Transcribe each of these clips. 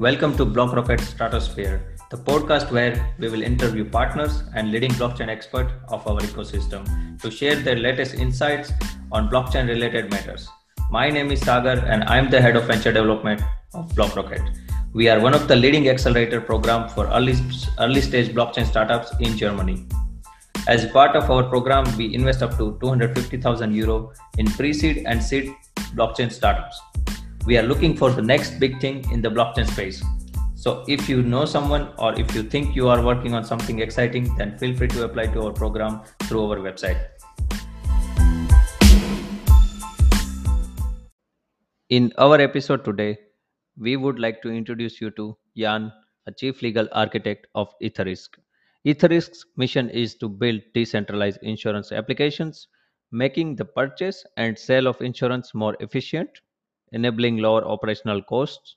Welcome to BlockRocket Stratosphere, the podcast where we will interview partners and leading blockchain experts of our ecosystem to share their latest insights on blockchain related matters. My name is Sagar and I'm the head of venture development of BlockRocket. We are one of the leading accelerator program for early, early stage blockchain startups in Germany. As part of our program, we invest up to 250,000 euro in pre-seed and seed blockchain startups. We are looking for the next big thing in the blockchain space. So if you know someone or if you think you are working on something exciting, then feel free to apply to our program through our website. In our episode today, we would like to introduce you to Jan, a chief legal architect of Etherisc. Etherisc's mission is to build decentralized insurance applications, making the purchase and sale of insurance more efficient, enabling lower operational costs,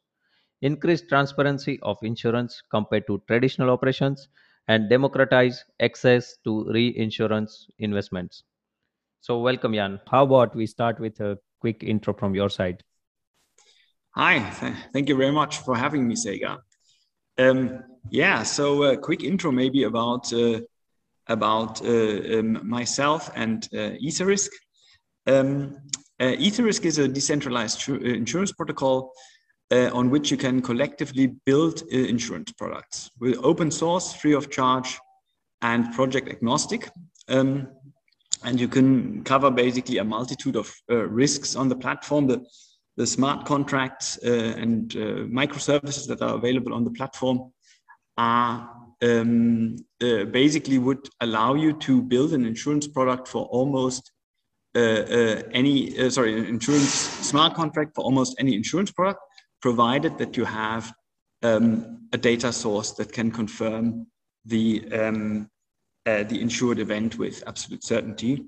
increase transparency of insurance compared to traditional operations, and democratize access to reinsurance investments. So, welcome, Jan. How about we start with a quick intro from your side? Hi, th- thank you very much for having me, Sagar. Um, yeah, so a quick intro maybe about uh, about uh, um, myself and uh, Etherisc. Um, uh, Etherisc is a decentralized tr- uh, insurance protocol uh, on which you can collectively build uh, insurance products with open source, free of charge, and project agnostic. Um, and you can cover basically a multitude of risks on the platform. The, the smart contracts and microservices that are available on the platform are um, uh, basically would allow you to build an insurance product for almost uh, uh, any, uh, sorry, insurance smart contract for almost any insurance product, provided that you have um, a data source that can confirm the um, uh, the insured event with absolute certainty.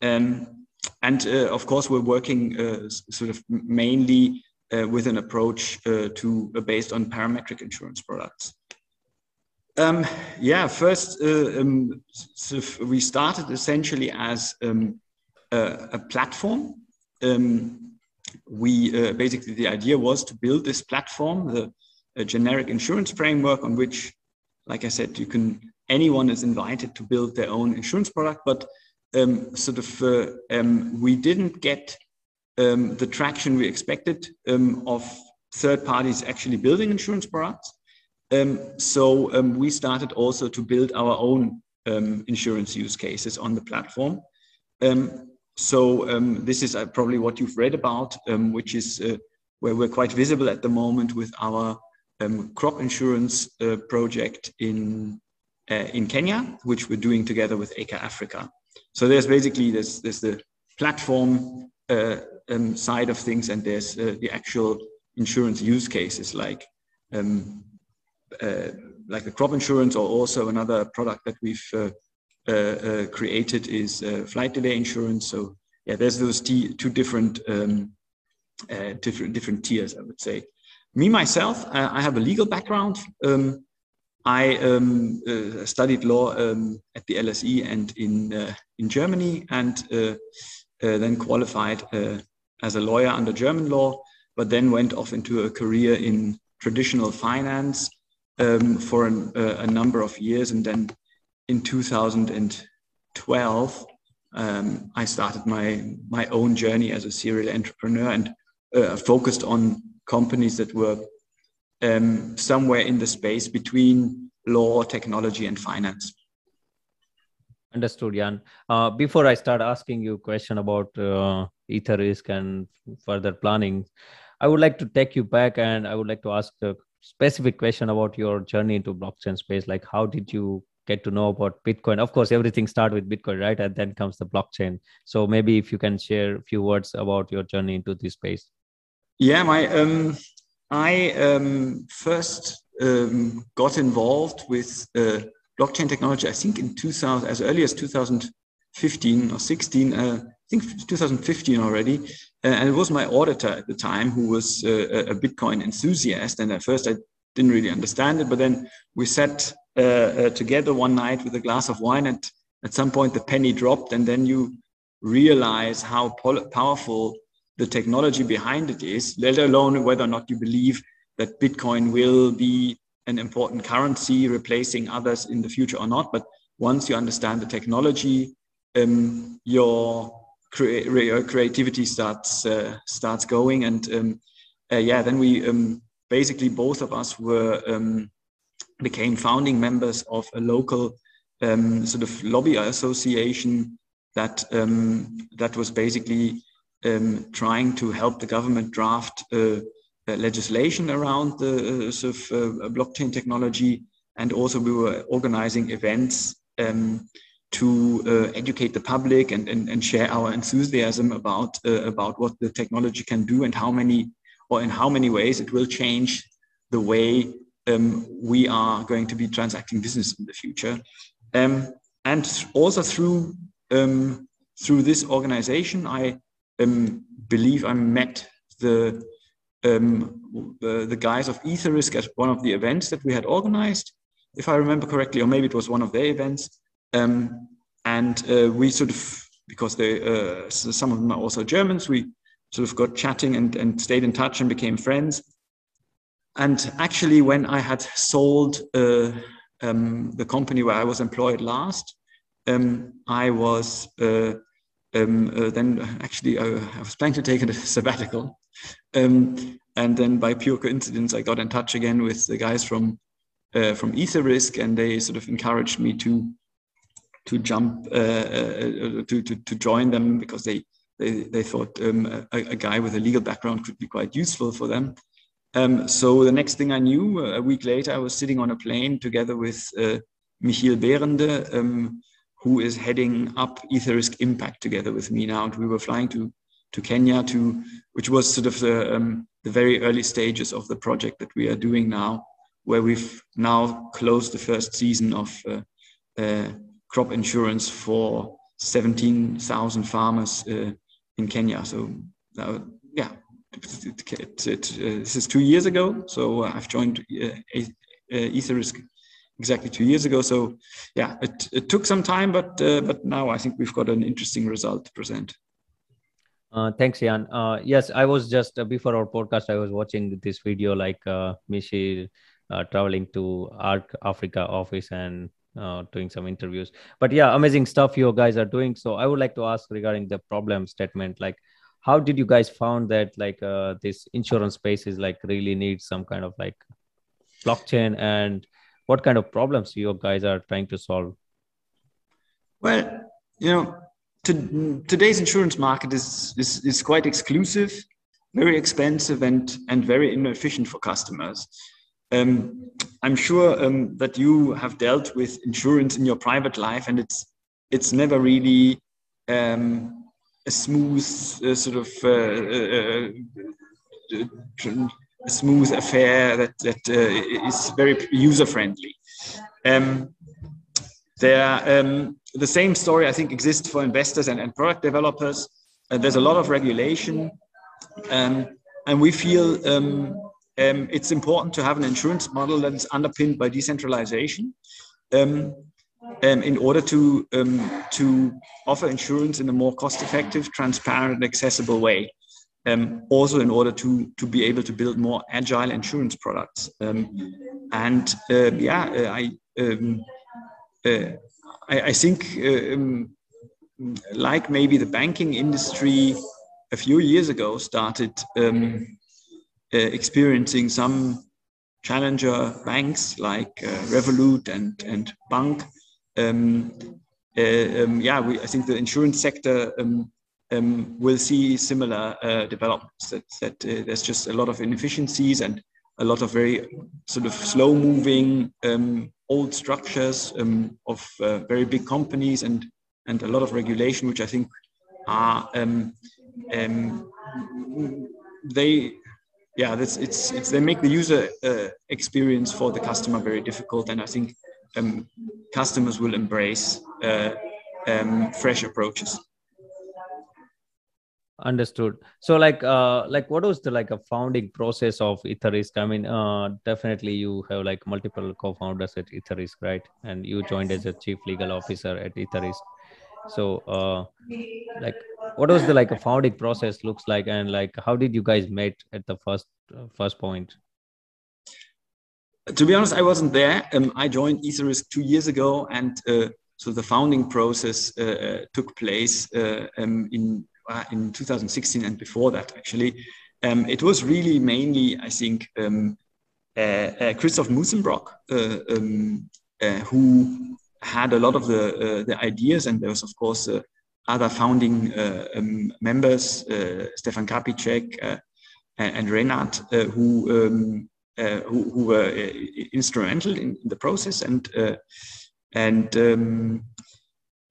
Um, and uh, of course, we're working sort of mainly with an approach to based on parametric insurance products. Um, yeah, first uh, um, so we started essentially as um, a, a, platform. Um, we uh, basically the idea was to build this platform, the a generic insurance framework on which, like I said, you can anyone is invited to build their own insurance product. But um, sort of uh, um, we didn't get the traction we expected of third parties actually building insurance products. Um, so um, we started also to build our own um, insurance use cases on the platform. Um, so um, this is uh, probably what you've read about, um, which is uh, where we're quite visible at the moment with our crop insurance uh, project in uh, in Kenya, which we're doing together with Acre Africa. So there's basically there's, there's the platform uh, side of things, and there's uh, the actual insurance use cases like um, like the crop insurance or also another product that we've created is flight delay insurance. So yeah, there's those two different um, different different tiers, I would say. Me myself, I have a legal background. Um, I um, uh, studied law um, at the LSE and in uh, in Germany, and uh, then qualified as a lawyer under German law. But then went off into a career in traditional finance, um, for an, uh, a number of years. And then in 2012, um, I started my, my own journey as a serial entrepreneur and uh, focused on companies that were um, somewhere in the space between law, technology, and finance. Understood, Jan. Uh, before I start asking you a question about uh, Etherisc and further planning, I would like to take you back and I would like to ask a specific question about your journey into blockchain space like how did you get to know about bitcoin. Of course everything started with bitcoin right? And then comes the blockchain. So maybe if you can share a few words about your journey into this space. Yeah my um i um first um, got involved with uh, blockchain technology i think in 2000 as early as 2015 or 16 uh, I think 2015 already. Uh, and it was my auditor at the time who was uh, a Bitcoin enthusiast. And at first I didn't really understand it, but then we sat together one night with a glass of wine. And at some point the penny dropped, and then you realize how powerful the technology behind it is, let alone whether or not you believe that Bitcoin will be an important currency replacing others in the future or not. But once you understand the technology, um, your crea- creativity starts uh, starts going, and um, uh, yeah, then we um, basically both of us were um, became founding members of a local um, sort of lobby association that um, that was basically um, trying to help the government draft uh, legislation around the uh, sort of uh, blockchain technology, and also we were organizing events um, to uh, educate the public and, and, and share our enthusiasm about uh, about what the technology can do and how many or in how many ways it will change the way um, we are going to be transacting business in the future. Um, and also through um, through this organization, I um, believe I met the um, the, the, guys of Etherisc at one of the events that we had organized, if I remember correctly, or maybe it was one of their events. Um, and uh, we sort of, because they, uh, some of them are also Germans, we sort of got chatting and, and stayed in touch and became friends. And actually, when I had sold uh, um, the company where I was employed last, um, I was uh, um, uh, then actually uh, I was planning to take a sabbatical, um, and then by pure coincidence I got in touch again with the guys from uh, from Etherisc, and they sort of encouraged me to to jump uh, uh, to, to to join them because they they, they thought um, a, a, guy with a legal background could be quite useful for them. Um, so the next thing I knew, a week later, I was sitting on a plane together with uh, Michiel Berende, um, who is heading up Etherisc Impact together with me now. And we were flying to, to Kenya, to which was sort of the, um, the very early stages of the project that we are doing now, where we've now closed the first season of uh, uh, crop insurance for 17,000 farmers uh, in Kenya. So, yeah, it, it, uh, this is two years ago. So I've joined uh, Etherisc exactly two years ago. So yeah, it, it took some time, but uh, but now I think we've got an interesting result to present. Uh, thanks, Jan. Uh, yes, I was just uh, before our podcast, I was watching this video like uh, uh, traveling to Acre Africa office and uh, doing some interviews. But yeah, amazing stuff you guys are doing. So I would like to ask regarding the problem statement, like how did you guys found that like uh, this insurance space is like really needs some kind of like blockchain? And what kind of problems you guys are trying to solve? Well you know to, today's insurance market is, is is quite exclusive very expensive and and very inefficient for customers. Um, i'm sure um, that you have dealt with insurance in your private life and it's it's never really um, a smooth uh, sort of uh, uh, uh a smooth affair that, that uh, is very user friendly. Um, there, um, the same story I think exists for investors and, and product developers. Uh, there's a lot of regulation, um, and we feel um, um, it's important to have an insurance model that is underpinned by decentralization. Um, in order to to offer insurance in a more cost-effective, transparent, and accessible way um, also in order to to be able to build more agile insurance products. Um, and uh, yeah, uh, I, um, uh, I, I think uh, um, like maybe the banking industry a few years ago started um, uh, experiencing some challenger banks like uh, Revolut and and Bank. Um, yeah, we, I think the insurance sector um, um, will see similar uh, developments. That, that uh, there's just a lot of inefficiencies and a lot of very sort of slow moving um, old structures um, of uh, very big companies and and a lot of regulation, which I think are um, um, they yeah that's it's, it's they make the user uh, experience for the customer very difficult and I think um, customers will embrace uh, fresh approaches. Understood. So like uh like what was the like a founding process of etherisc? I mean uh definitely you have like multiple co-founders at etherisc right? And you joined as a chief legal officer at etherisc. So uh like what was the like a founding process looks like? And like how did you guys meet at the first uh, first point to be honest, I wasn't there. Um, I joined Etherisc two years ago, and uh, so the founding process uh, uh took place uh, um, in uh, in 2016 and before that. Actually, um, it was really mainly, I think, um, Christoph Mussenbrock um, who had a lot of the the ideas, and there was of course other founding um, members, Stephan Karpischek and, and Renat, who uh, who, who, were uh, instrumental in, the process. And uh, and um,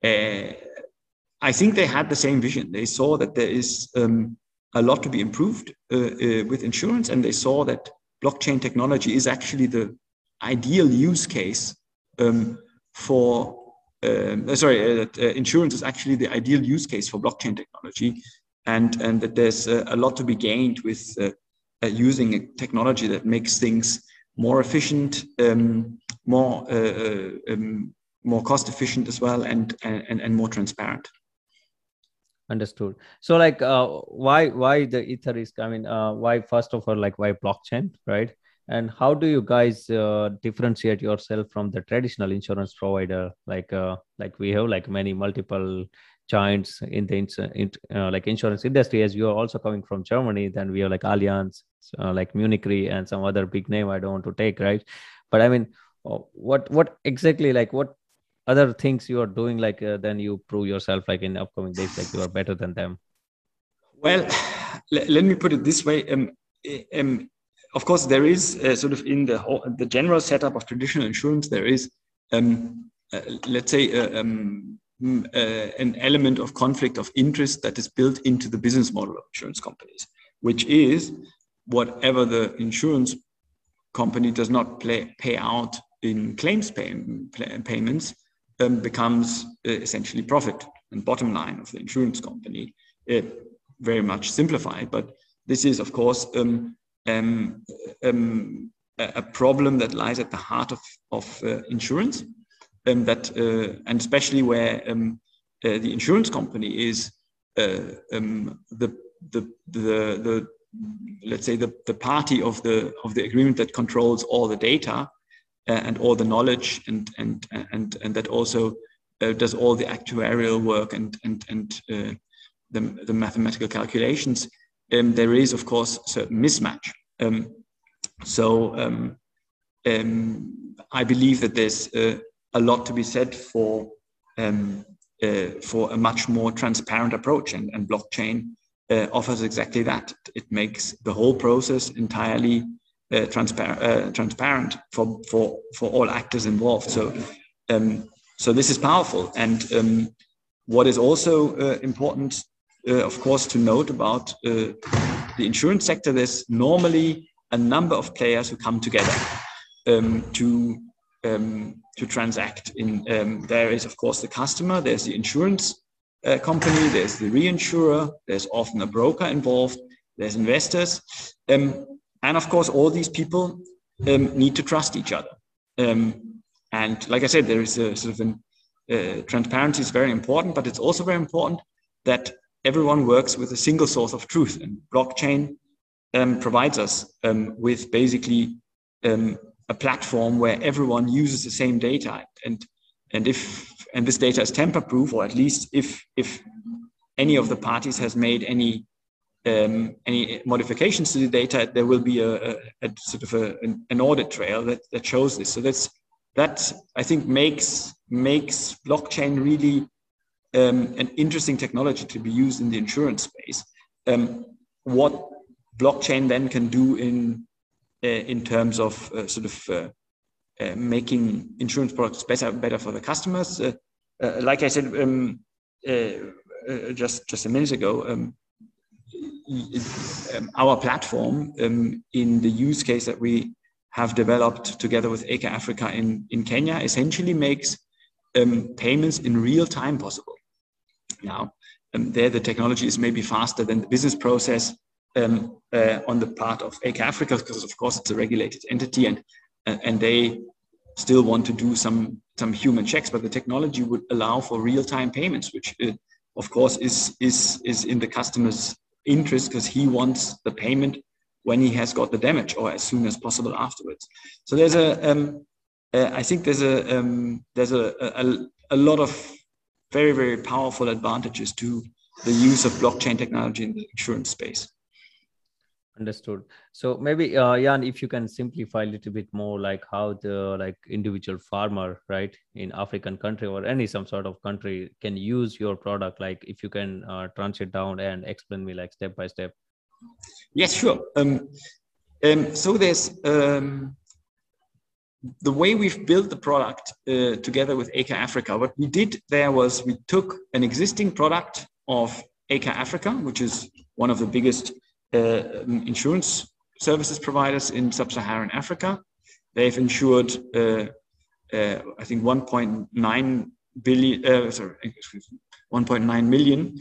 I think they had the same vision. They saw that there is um, a lot to be improved with insurance, and they saw that blockchain technology is actually the ideal use case um, for uh, sorry, uh, uh, insurance is actually the ideal use case for blockchain technology, and and that there's a lot to be gained with uh, using a technology that makes things more efficient, um, more uh, uh, um, more cost efficient as well, and and and more transparent. Understood. So, like, uh, why why the Etherisc? I mean, uh, why first of all, like, why blockchain, right? And how do you guys uh, differentiate yourself from the traditional insurance provider? Like, uh, like we have like many multiple giants in the in, uh, like insurance industry as you are also coming from germany then we have like allianz uh, like munich re and some other big name i don't want to take right? But i mean uh, what what exactly like what other things you are doing like uh, then you prove yourself like in upcoming days like you are better than them? Well let, let me put it this way. Um, um, of course there is uh, sort of in the whole, the general setup of traditional insurance there is um, uh, let's say uh, um, Mm, an element of conflict of interest that is built into the business model of insurance companies, which is whatever the insurance company does not play, pay out in claims pay, payments um, becomes uh, essentially profit and bottom line of the insurance company. It very much simplified, but this is, of course, um, um, um a problem that lies at the heart of, of uh, insurance um, that uh, and especially where um, uh, the insurance company is uh, the, the the the let's say the, the party of the of the agreement that controls all the data and all the knowledge and and and and that also does all the actuarial work and and and the, the mathematical calculations, um, there is, of course, a certain mismatch. Um, so um, um I believe that there's uh, a lot to be said for um, uh, for a much more transparent approach, and, and blockchain uh, offers exactly that. It makes the whole process entirely uh, transparent, uh, transparent for, for for all actors involved. So, um, so this is powerful. And um, what is also uh, important, uh, of course, to note about the insurance sector, there's normally a number of players who come together um, to um, to transact. In um, there is of course the customer, there's the insurance uh, company, there's the reinsurer, there's often a broker involved, there's investors, um, and of course all these people um, need to trust each other. Um, and like I said, there is a sort of an uh, transparency is very important, but it's also very important that everyone works with a single source of truth. And blockchain um, provides us with basically um, a platform where everyone uses the same data and and if and this data is tamper proof or at least if if any of the parties has made any um, any modifications to the data there will be a, a, a sort of a, an, an, audit trail that, that shows this. So that's that i think makes makes blockchain really um, an interesting technology to be used in the insurance space. Um, what blockchain then can do in uh, in terms of uh, sort of uh, making insurance products better better for the customers. like I said um, just just a minute ago, um, um, our platform um, in the use case that we have developed together with Acre Africa in, in Kenya essentially makes um, payments in real time possible. Now, um, there the technology is maybe faster than the business process, uh, on the part of Acre Africa because of course it's a regulated entity and and they still want to do some some human checks but the technology would allow for real-time payments which uh, of course is is is in the customer's interest because he wants the payment when he has got the damage or as soon as possible afterwards. So there's a, um, uh, I think there's a, um, there's a, a, a lot of very, very powerful advantages to the use of blockchain technology in the insurance space. Understood. So maybe uh, Jan, if you can simplify a little bit more, like how the like individual farmer, right, in African country or any some sort of country can use your product. Like if you can uh, translate down and explain me like step by step. Yes, sure. Um, um, so there's um, the way we've built the product uh, together with Acre Africa. What we did there was we took an existing product of Acre Africa, which is one of the biggest insurance services providers in sub-Saharan Africa. They've insured, uh, uh, I think, 1.9 billion, sorry, 1.9 million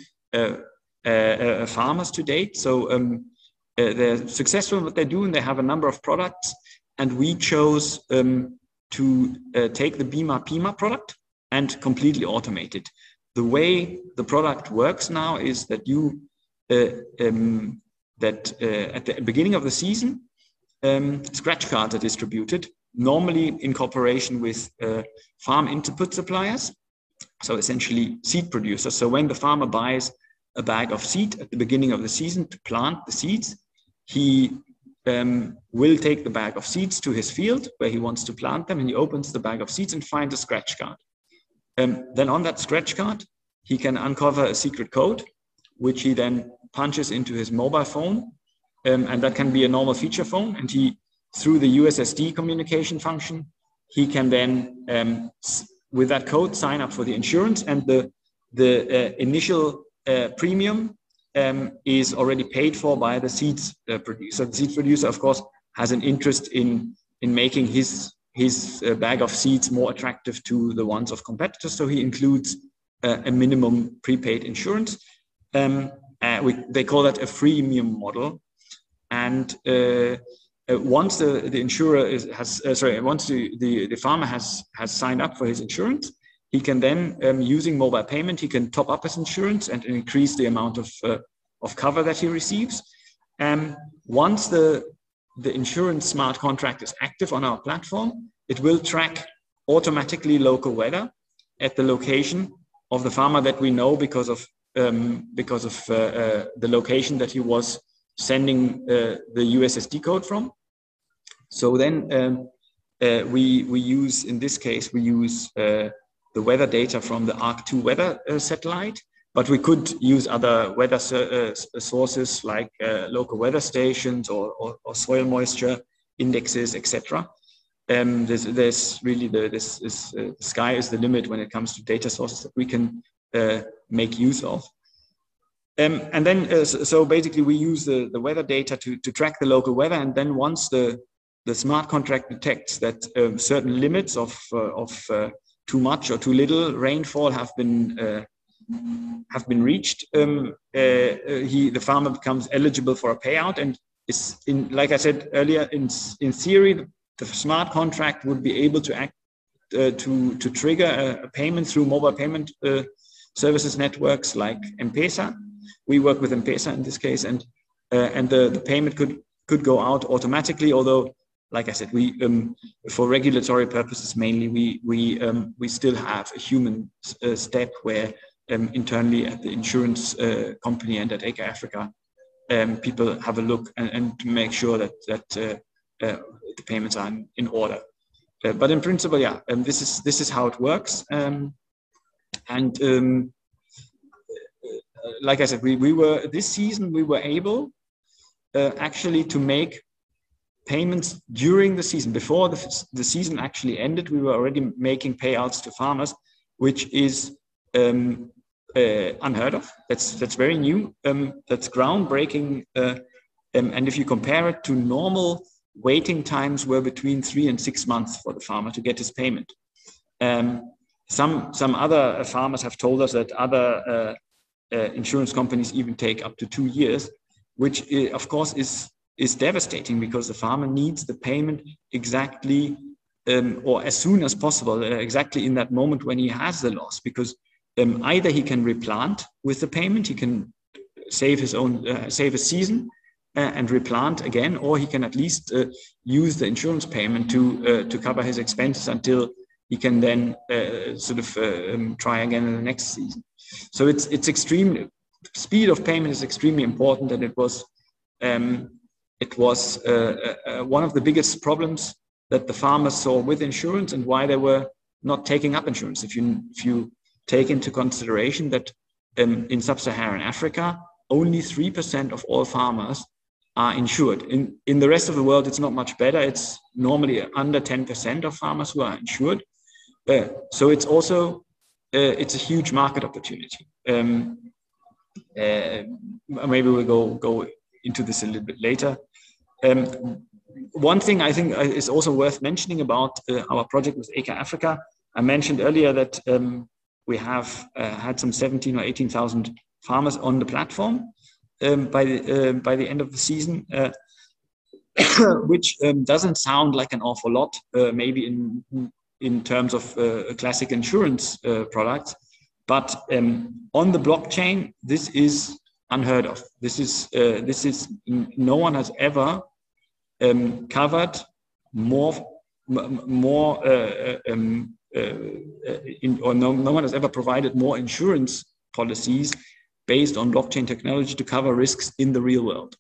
farmers to date. So um, they're successful in what they do, and they have a number of products. And we chose um, to uh, take the Bima Pima product and completely automate it. The way the product works now is that you uh, um, that uh, at the beginning of the season, um, scratch cards are distributed, normally in cooperation with uh, farm input suppliers, so essentially seed producers. So when the farmer buys a bag of seed at the beginning of the season to plant the seeds, he um, will take the bag of seeds to his field where he wants to plant them, and he opens the bag of seeds and finds a scratch card. Um, then on that scratch card, he can uncover a secret code, which he then punches into his mobile phone, um, and that can be a normal feature phone. And he, through the USSD communication function, he can then, um, with that code, sign up for the insurance, and the the uh, initial uh, premium um, is already paid for by the seeds uh, producer. The seeds producer, of course, has an interest in in making his his uh, bag of seeds more attractive to the ones of competitors. So he includes uh, a minimum prepaid insurance. Um, uh, we, they call that a freemium model. And uh, uh, once the, the insurer is, has, uh, sorry, once the, the, the farmer has, has signed up for his insurance, he can then, um, using mobile payment, he can top up his insurance and increase the amount of, uh, of cover that he receives. Um, once the, the insurance smart contract is active on our platform, it will track automatically local weather at the location of the farmer that we know because of um, because of uh, uh, the location that he was sending uh, the USSD code from. So then um, we, we use, in this case, we use the weather data from the ARC2 weather satellite, but we could use other weather sources like local weather stations or, or, or soil moisture indexes, etc. Um, there's, there's, really the this is uh, the sky is the limit when it comes to data sources that we can uh, make use of. Um, and then, uh, so basically, we use the, the weather data to, to track the local weather. And then, once the, the smart contract detects that um, certain limits of, uh, of uh, too much or too little rainfall have been uh, have been reached, um, uh, he the farmer becomes eligible for a payout. And is in like I said earlier, in in theory, the, the smart contract would be able to act to to trigger a, a, payment through mobile payment services networks like M-Pesa. We work with M-Pesa in this case, and uh, and the, the payment could could go out automatically. Although, like I said, we um, for regulatory purposes mainly, we we um, we still have a human uh, step where um, internally at the insurance uh, company and at Acre Africa, um, people have a look and, and make sure that that uh, uh, the payments are in, in order. Uh, but in principle, yeah, um, this is this is how it works. Um, and um, like I said, we, we were this season we were able uh, actually to make payments during the season. Before the, the season actually ended, we were already making payouts to farmers, which is um, uh, unheard of. That's that's very new. Um, that's groundbreaking. Uh, um, and if you compare it to normal waiting times, were between three and six months for the farmer to get his payment. Um, some some other farmers have told us that other uh, uh, insurance companies even take up to two years, which uh, of course is is devastating because the farmer needs the payment exactly um, or as soon as possible, uh, exactly in that moment when he has the loss, because um, either he can replant with the payment, he can save his own uh, save a season, and replant again, or he can at least uh, use the insurance payment to uh, to cover his expenses until he can then uh, sort of uh, um, try again in the next season. So it's it's extreme speed of payment is extremely important, and it was um, it was uh, uh, one of the biggest problems that the farmers saw with insurance and why they were not taking up insurance. If you if you take into consideration that um, in sub-Saharan Africa, only three percent of all farmers are insured. In, in the rest of the world, it's not much better. It's normally under 10% of farmers who are insured. Uh, so it's also uh, it's a huge market opportunity. Um, uh, maybe we'll go go into this a little bit later. Um, one thing I think is also worth mentioning about uh, our project with ACRE Africa. I mentioned earlier that um, we have uh, had some 17 or 18,000 farmers on the platform um, by the uh, by the end of the season, uh, which um, doesn't sound like an awful lot, uh, maybe in in terms of uh, classic insurance uh, products, but um, on the blockchain, this is unheard of. This is uh, this is no one has ever um, covered more more um, in, or no, no one has ever provided more insurance policies based on blockchain technology to cover risks in the real world.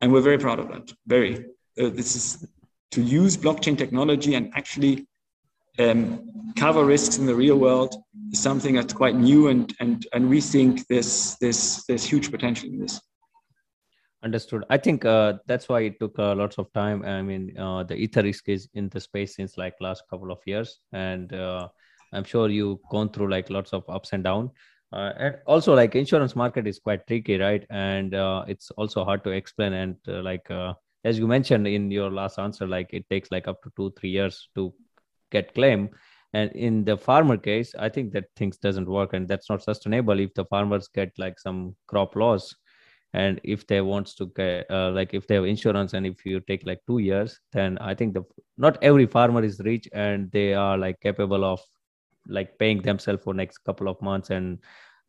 And we're very proud of that. Very. Uh, this is to use blockchain technology and actually um, cover risks in the real world is something that's quite new, and and and we think there's there's there's huge potential in this. Understood. I think uh, that's why it took uh, lots of time. I mean, uh, the Etherisc is in the space since like last couple of years, and uh, I'm sure you've gone through like lots of ups and downs uh, and also like insurance market is quite tricky right and uh, it's also hard to explain and like as you mentioned in your last answer like it takes like up to two three years to get claim. And in the farmer case i think that things doesn't work and that's not sustainable if the farmers get like some crop loss. And if they wants to get uh, like if they have insurance and if you take like two years then i think the not every farmer is rich and they are like capable of like paying themselves for next couple of months and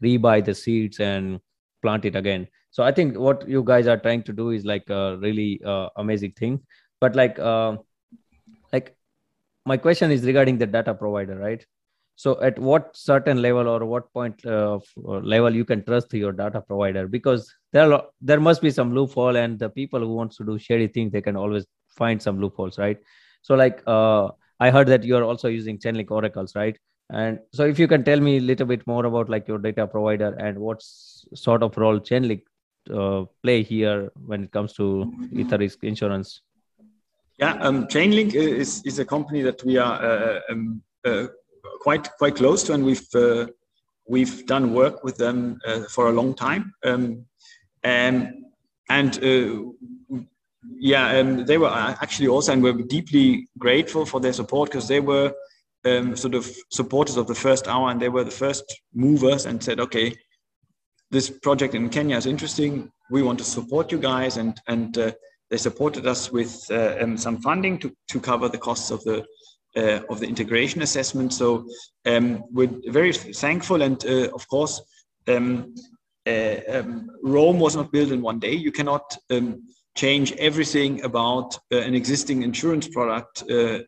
rebuy the seeds and plant it again. So i think what you guys are trying to do is like a really uh, amazing thing. But like uh, like my question is regarding the data provider right? So at what certain level or what point of uh, level you can trust your data provider? Because there are, there must be some loophole and the people who wants to do shady things they can always find some loopholes right? So like uh, i heard that you are also using chainlink oracles right? And so if you can tell me a little bit more about like your data provider and what sort of role Chainlink uh, play here when it comes to Etherisc insurance. Yeah, um, Chainlink is, is a company that we are uh, um, uh, quite quite close to, and we've uh, we've done work with them uh, for a long time. Um, and and uh, yeah, um, they were actually also, and we're deeply grateful for their support because they were um, sort of supporters of the first hour, and they were the first movers and said, okay, this project in Kenya is interesting. We want to support you guys, and and uh, they supported us with uh, um, some funding to, to cover the costs of the uh, of the integration assessment. So um, we're very thankful, and uh, of course, um, uh, um, Rome was not built in one day. You cannot um, change everything about uh, an existing insurance product uh,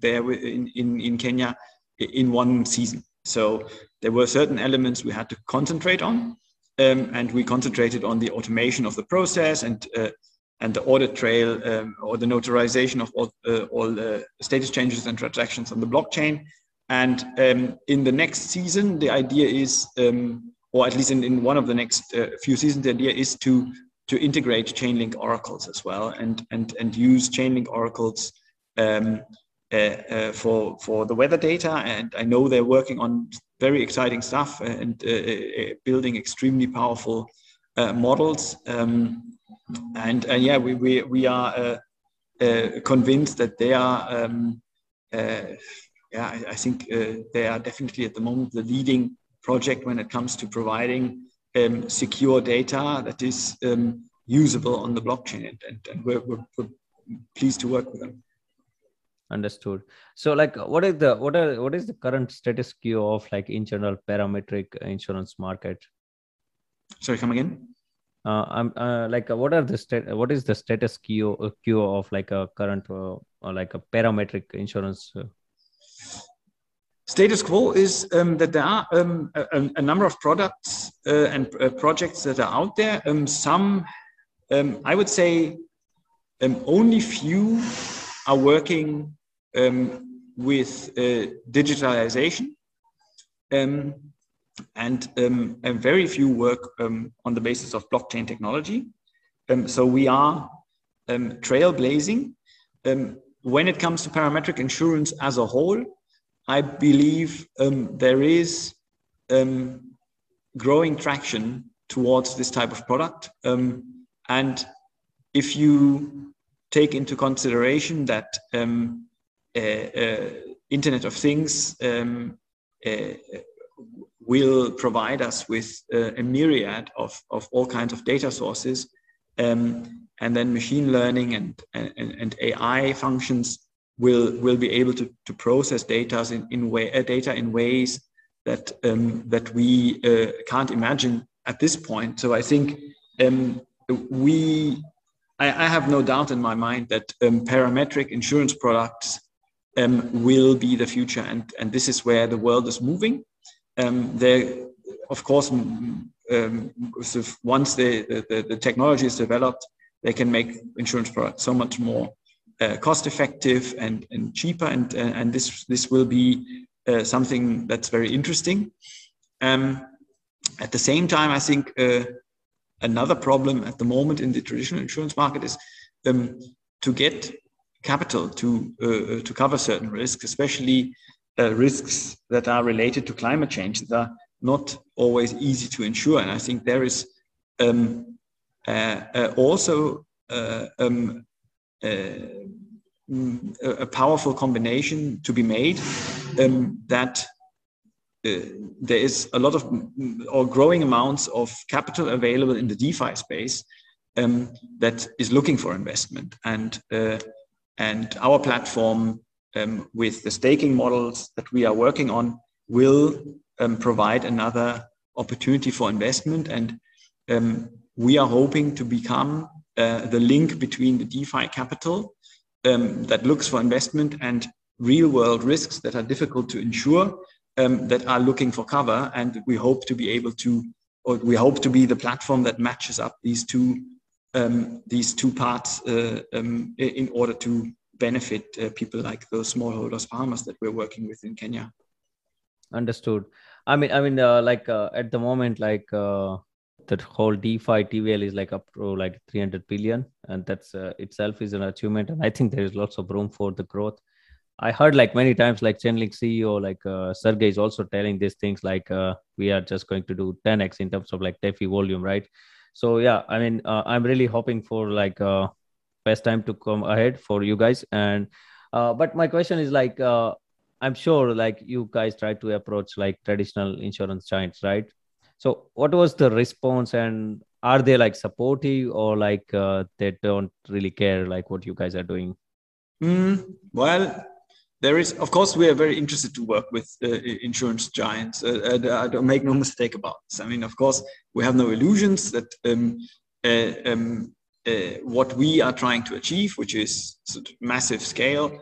there in, in, in Kenya in one season. So there were certain elements we had to concentrate on, um, and we concentrated on the automation of the process and uh, and the audit trail um, or the notarization of all, uh, all uh, status changes and transactions on the blockchain. And um, in the next season, the idea is, um, or at least in, in one of the next few seasons, the idea is to to integrate Chainlink oracles as well and and and use Chainlink oracles um, uh, uh, for for the weather data. And I know they're working on very exciting stuff and uh, uh building extremely powerful uh, models. Um, and and yeah, we we we are uh, convinced that they are. Um, yeah, I, I think they are definitely at the moment the leading project when it comes to providing um, secure data that is um, usable on the blockchain, and, and, and we're, we're, we're, pleased to work with them. Understood. So, like, what is the what are what is the current status quo of like in general parametric insurance market? Sorry, come again. Uh, I'm uh, like uh, what are the what is the status quo, uh, of like a current uh, like a parametric insurance? Status quo is um, that there are um, a, a, number of products and projects that are out there. Um, some, um, I would say, um, only few are working um, with digitalization. Um, and, um, and very few work um, on the basis of blockchain technology. Um, so we are um, trailblazing. Um, when it comes to parametric insurance as a whole, I believe um, there is growing traction towards this type of product. and if you take into consideration that uh, uh, Internet of Things uh, will provide us with uh, a myriad of, of all kinds of data sources. Um, and then machine learning and, and, and AI functions will, will be able to, to process data in, in, way, uh, data in ways that, um, that we uh, can't imagine at this point. So I think um, we, I, I, have no doubt in my mind that um, parametric insurance products um, will be the future. And, and this is where the world is moving um, they, of course, um, once the, the, the, technology is developed, they can make insurance products so much more uh, cost effective and, and cheaper. And, uh, and this, this will be uh, something that's very interesting. Um, at the same time, I think uh, another problem at the moment in the traditional insurance market is um, to get capital to, uh, to cover certain risks, especially uh, risks that are related to climate change that are not always easy to insure. And I think there is um, uh, uh, also uh, um, uh, a powerful combination to be made um, that uh, there is a lot of or growing amounts of capital available in the DeFi space um, that is looking for investment. And, and our platform um, with the staking models that we are working on will um, provide another opportunity for investment. And um, we are hoping to become uh, the link between the DeFi capital um, that looks for investment and real world risks that are difficult to insure um, that are looking for cover. And we hope to be able to, or we hope to be the platform that matches up these two um, these two parts uh, in order to benefit uh, people like those smallholders farmers that we're working with in Kenya. Understood. I mean, I mean, uh, like uh, at the moment, like uh, that whole DeFi TVL is like up to like 300 billion, and that's uh, itself is an achievement. And I think there is lots of room for the growth. I heard like many times, like Chainlink CEO, like uh, Sergey is also telling these things, like uh, we are just going to do 10x in terms of like DeFi volume, right? So yeah, I mean, uh, I'm really hoping for like uh, best time to come ahead for you guys. And uh, but my question is like uh, i'm sure like you guys try to approach like traditional insurance giants right? So what was the response and are they like supportive or like uh, they don't really care like what you guys are doing? Mm, well there is of course we are very interested to work with uh, insurance giants uh, uh, don't make no mistake about this. I mean of course we have no illusions that um, uh, um, uh, what we are trying to achieve, which is sort of massive scale,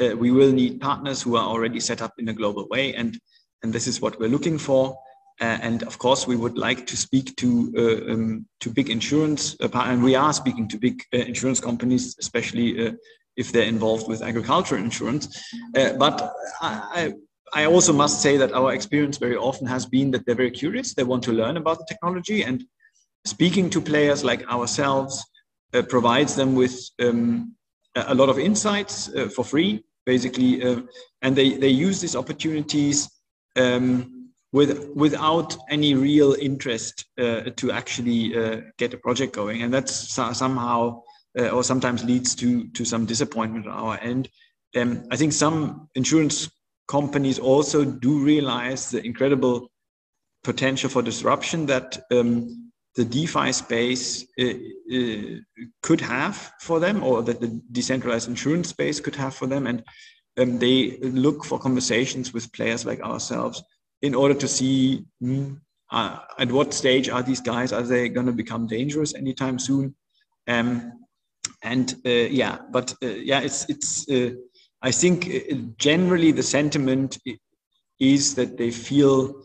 uh, we will need partners who are already set up in a global way, and and this is what we're looking for. Uh, and of course, we would like to speak to uh, um, to big insurance, uh, and we are speaking to big insurance companies, especially if they're involved with agricultural insurance. but I, I also must say that our experience very often has been that they're very curious. They want to learn about the technology, and speaking to players like ourselves uh, provides them with um, a lot of insights uh, for free, basically, uh, and they, they use these opportunities um, with, without any real interest uh, to actually uh, get a project going. And that's somehow uh, or sometimes leads to, to some disappointment on our end. Um, I think some insurance companies also do realize the incredible potential for disruption that um, the DeFi space uh, uh, could have for them, or that the decentralized insurance space could have for them. And um, they look for conversations with players like ourselves in order to see mm, uh, at what stage are these guys? Are they going to become dangerous anytime soon? Um, and uh, yeah, but uh, yeah, it's it's. Uh, I think generally the sentiment is that they feel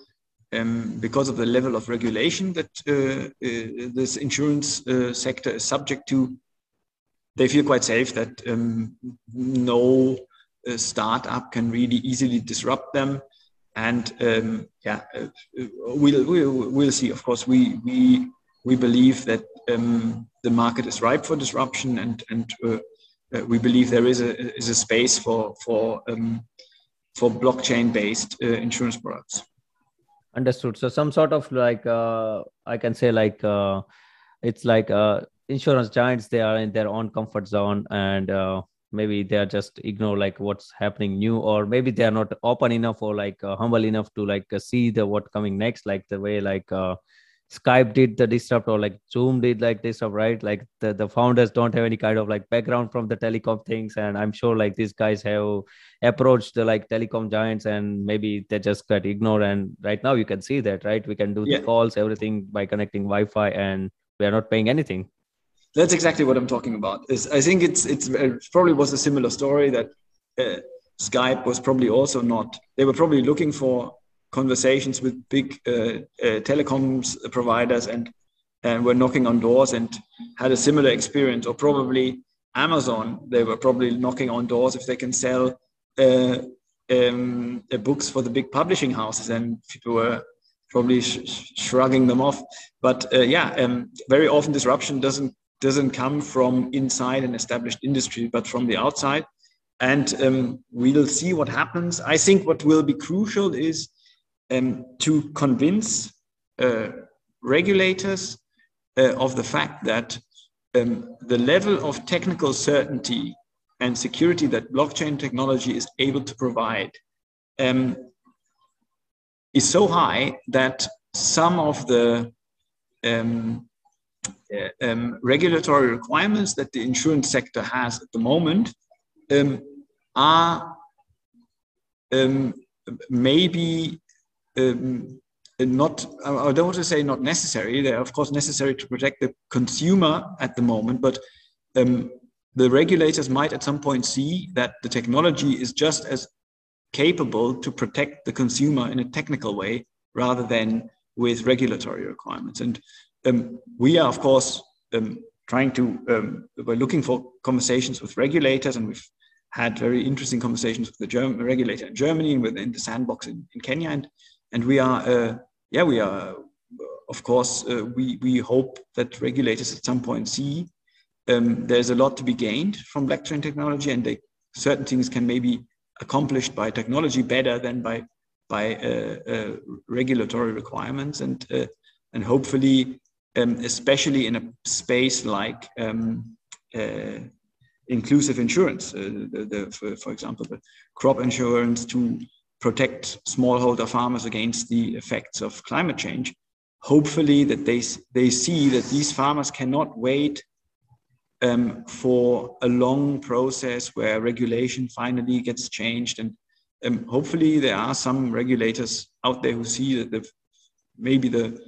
um, because of the level of regulation that uh, uh, this insurance uh, sector is subject to, they feel quite safe that um, no uh, startup can really easily disrupt them. And um, yeah, uh, we'll, we'll, we'll see. Of course, we we we believe that um, the market is ripe for disruption, and and uh, we believe there is a is a space for for um, for blockchain based insurance products understood. So some sort of like uh, i can say like uh, it's like uh, insurance giants they are in their own comfort zone and uh, maybe they are just ignore like what's happening new or maybe they are not open enough or like uh, humble enough to like uh, see the what coming next like the way like Skype did the disrupt or like Zoom did like disrupt, right? Like the, the founders don't have any kind of like background from the telecom things. And I'm sure like these guys have approached the like telecom giants and maybe they just got ignored. And right now you can see that, right? We can do yeah. the calls, everything by connecting Wi-Fi and we are not paying anything. That's exactly what I'm talking about. Is I think it's it's it probably was a similar story that uh, Skype was probably also not. They were probably looking for conversations with big uh, uh, telecoms providers and and were knocking on doors and had a similar experience. Or probably amazon they were probably knocking on doors if they can sell uh, um, books for the big publishing houses and people were probably sh- shrugging them off. But uh, yeah um, very often disruption doesn't doesn't come from inside an established industry but from the outside. And um, we'll see what happens. I think what will be crucial is um, to convince uh, regulators uh, of the fact that um, the level of technical certainty and security that blockchain technology is able to provide um, is so high that some of the um, uh, um, regulatory requirements that the insurance sector has at the moment um, are um, maybe um, not i don't want to say not necessary. They're of course necessary to protect the consumer at the moment but um, the regulators might at some point see that the technology is just as capable to protect the consumer in a technical way rather than with regulatory requirements. And um, we are of course um, trying to um, we're looking for conversations with regulators and we've had very interesting conversations with the German regulator in Germany and within the sandbox in, in Kenya. And and we are uh, yeah we are of course uh, we we hope that regulators at some point see um, there's a lot to be gained from blockchain technology and they, certain things can maybe accomplished by technology better than by by uh, uh regulatory requirements. And uh, and hopefully um, especially in a space like um, uh, inclusive insurance the, the, for, for example the crop insurance to protect smallholder farmers against the effects of climate change. Hopefully, that they, they see that these farmers cannot wait um, for a long process where regulation finally gets changed. And um, hopefully, there are some regulators out there who see that the, maybe the,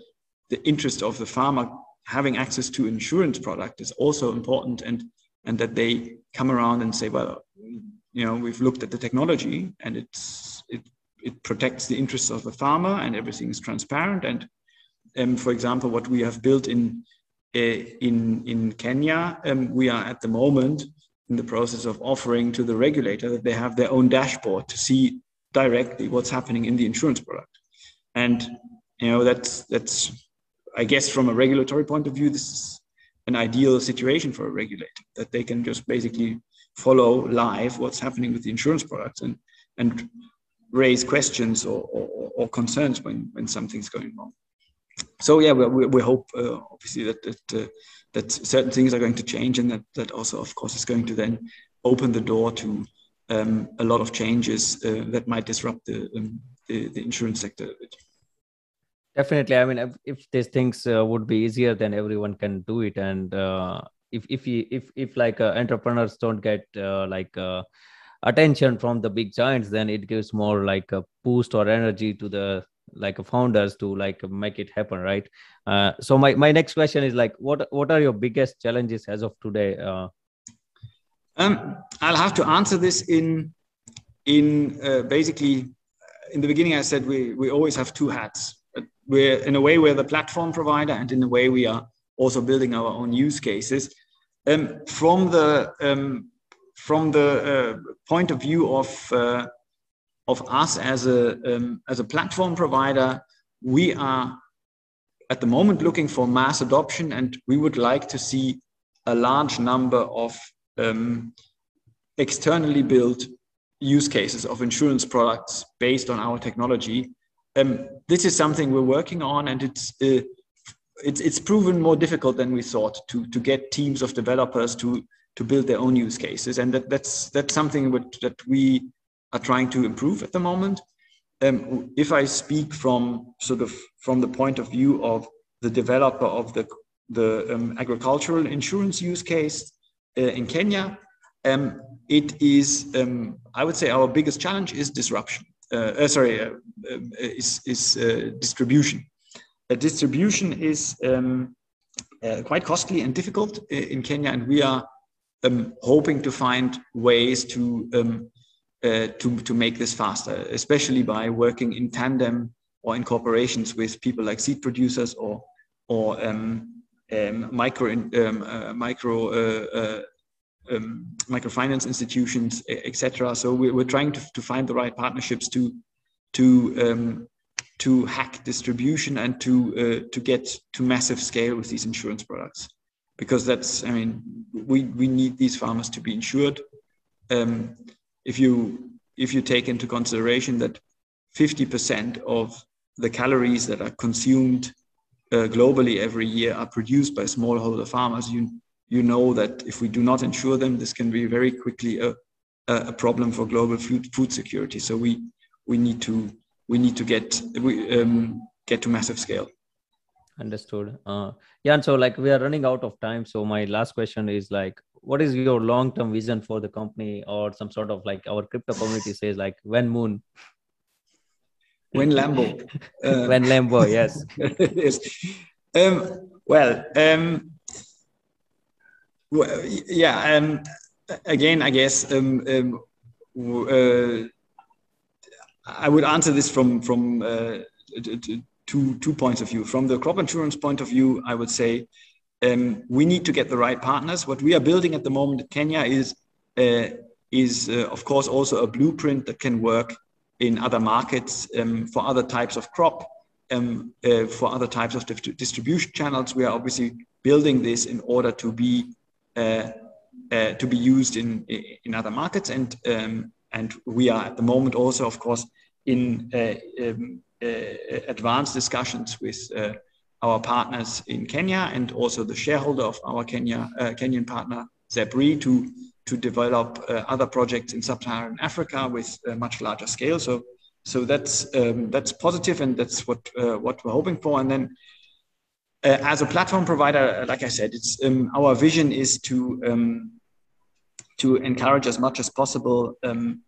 the interest of the farmer having access to insurance product is also important and, and that they come around and say, well, you know, we've looked at the technology and it's it, it protects the interests of the farmer and everything is transparent. And um, for example, what we have built in uh, in in Kenya, um, we are at the moment in the process of offering to the regulator that they have their own dashboard to see directly what's happening in the insurance product. And you know that's that's I guess from a regulatory point of view, this is an ideal situation for a regulator that they can just basically follow live what's happening with the insurance products and and raise questions or, or, or, concerns when, when something's going wrong. So yeah, we, we hope uh, obviously that that, uh, that certain things are going to change, and that that also, of course, is going to then open the door to um, a lot of changes uh, that might disrupt the, um, the, the insurance sector a bit. Definitely, I mean, if, if these things uh, would be easier, then everyone can do it, and uh, if if if if like entrepreneurs don't get like attention from the big giants then it gives more like a boost or energy to the like founders to like make it happen right? Uh, so my, my next question is like what what are your biggest challenges as of today? Uh, um, i'll have to answer this in in uh, basically in the beginning i said we we always have two hats. We're in a way we're the platform provider and in a way we are also building our own use cases. Um, from the um, from the uh, point of view of uh, of us as a um, as a platform provider, we are at the moment looking for mass adoption, and we would like to see a large number of um, externally built use cases of insurance products based on our technology. Um, this is something we're working on, and it's uh, it's it's proven more difficult than we thought to to get teams of developers to to build their own use cases, and that, that's that's something that, that we are trying to improve at the moment. Um, if I speak from sort of from the point of view of the developer of the the um, agricultural insurance use case uh, in Kenya, um, it is um, I would say our biggest challenge is disruption. Uh, uh, sorry, uh, um, is is uh, distribution. distribution is um, uh, quite costly and difficult in Kenya, and we are hoping to find ways to uh, to, to make this faster, especially by working in tandem or in corporations with people like seed producers or or um, um, micro um, uh, micro uh, uh um, microfinance institutions, etc. So we're, we're trying to, to find the right partnerships to to um, to hack distribution and to uh, to get to massive scale with these insurance products, because that's I mean we we need these farmers to be insured. Um, if you if you take into consideration that 50% of the calories that are consumed uh, globally every year are produced by smallholder farmers, you you know that if we do not insure them, this can be very quickly a, a problem for global food, food security. So we we need to we need to get we um, get to massive scale. Understood. Uh, yeah, and so like we are running out of time. So my last question is like, what is your long term vision for the company or some sort of like our crypto community says like when moon when lambo uh, when lambo yes yes um, well um, well, yeah um, again i guess um, um, uh, i would answer this from from uh, two two points of view from the crop insurance point of view i would say um, we need to get the right partners. What we are building at the moment in Kenya is, uh, is uh, of course, also a blueprint that can work in other markets um, for other types of crop, um, uh, for other types of distribution channels. We are obviously building this in order to be uh, uh, to be used in in other markets, and um, and we are at the moment also, of course, in uh, um, advanced discussions with our partners in Kenya and also the shareholder of our Kenya uh, Kenyan partner Zebri to to develop uh, other projects in sub-Saharan Africa with a much larger scale. So so that's um, that's positive and that's what uh, what we're hoping for. And then uh, as a platform provider, like I said, it's um, our vision is to um, to encourage as much as possible um,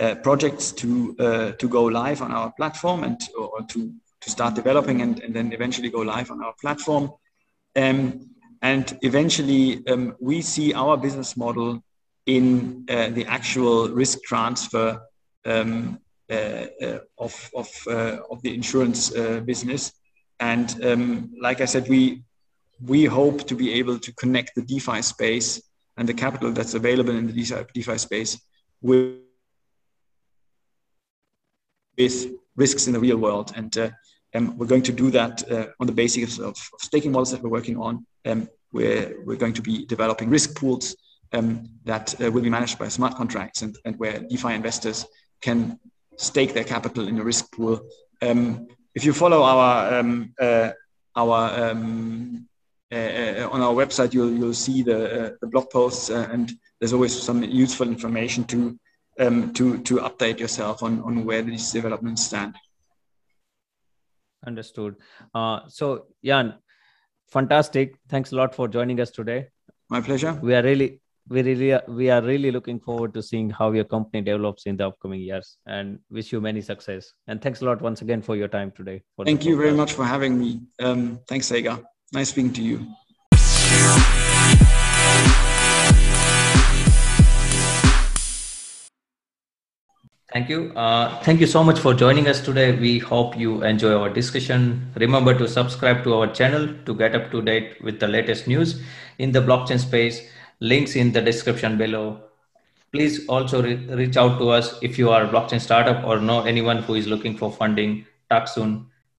uh, projects to uh, to go live on our platform and or to to start developing and, and then eventually go live on our platform. Um, and eventually, um, we see our business model in uh, the actual risk transfer um, uh, uh, of, of, uh, of the insurance business. And um, like I said, we, we hope to be able to connect the DeFi space and the capital that's available in the DeFi, DeFi space with, with risks in the real world. And uh, um, we're going to do that uh, on the basis of, of, staking models that we're working on. Um, we're, we're going to be developing risk pools um, that uh, will be managed by smart contracts and, and where DeFi investors can stake their capital in a risk pool. Um, if you follow our um, uh, our um, uh, uh, on our website, you'll you'll see the, uh, the blog posts and there's always some useful information to to to update yourself on on where these developments stand. Understood. Uh, so, Jan, fantastic. Thanks a lot for joining us today. My pleasure. We are really we really we are really looking forward to seeing how your company develops in the upcoming years and wish you many success and thanks a lot once again for your time today thank you very much for having me um, thanks Sagar. nice speaking to you Thank you. Uh, thank you so much for joining us today. We hope you enjoy our discussion. Remember to subscribe to our channel to get up to date with the latest news in the blockchain space. Links in the description below. Please also re- reach out to us if you are a blockchain startup or know anyone who is looking for funding. Talk soon.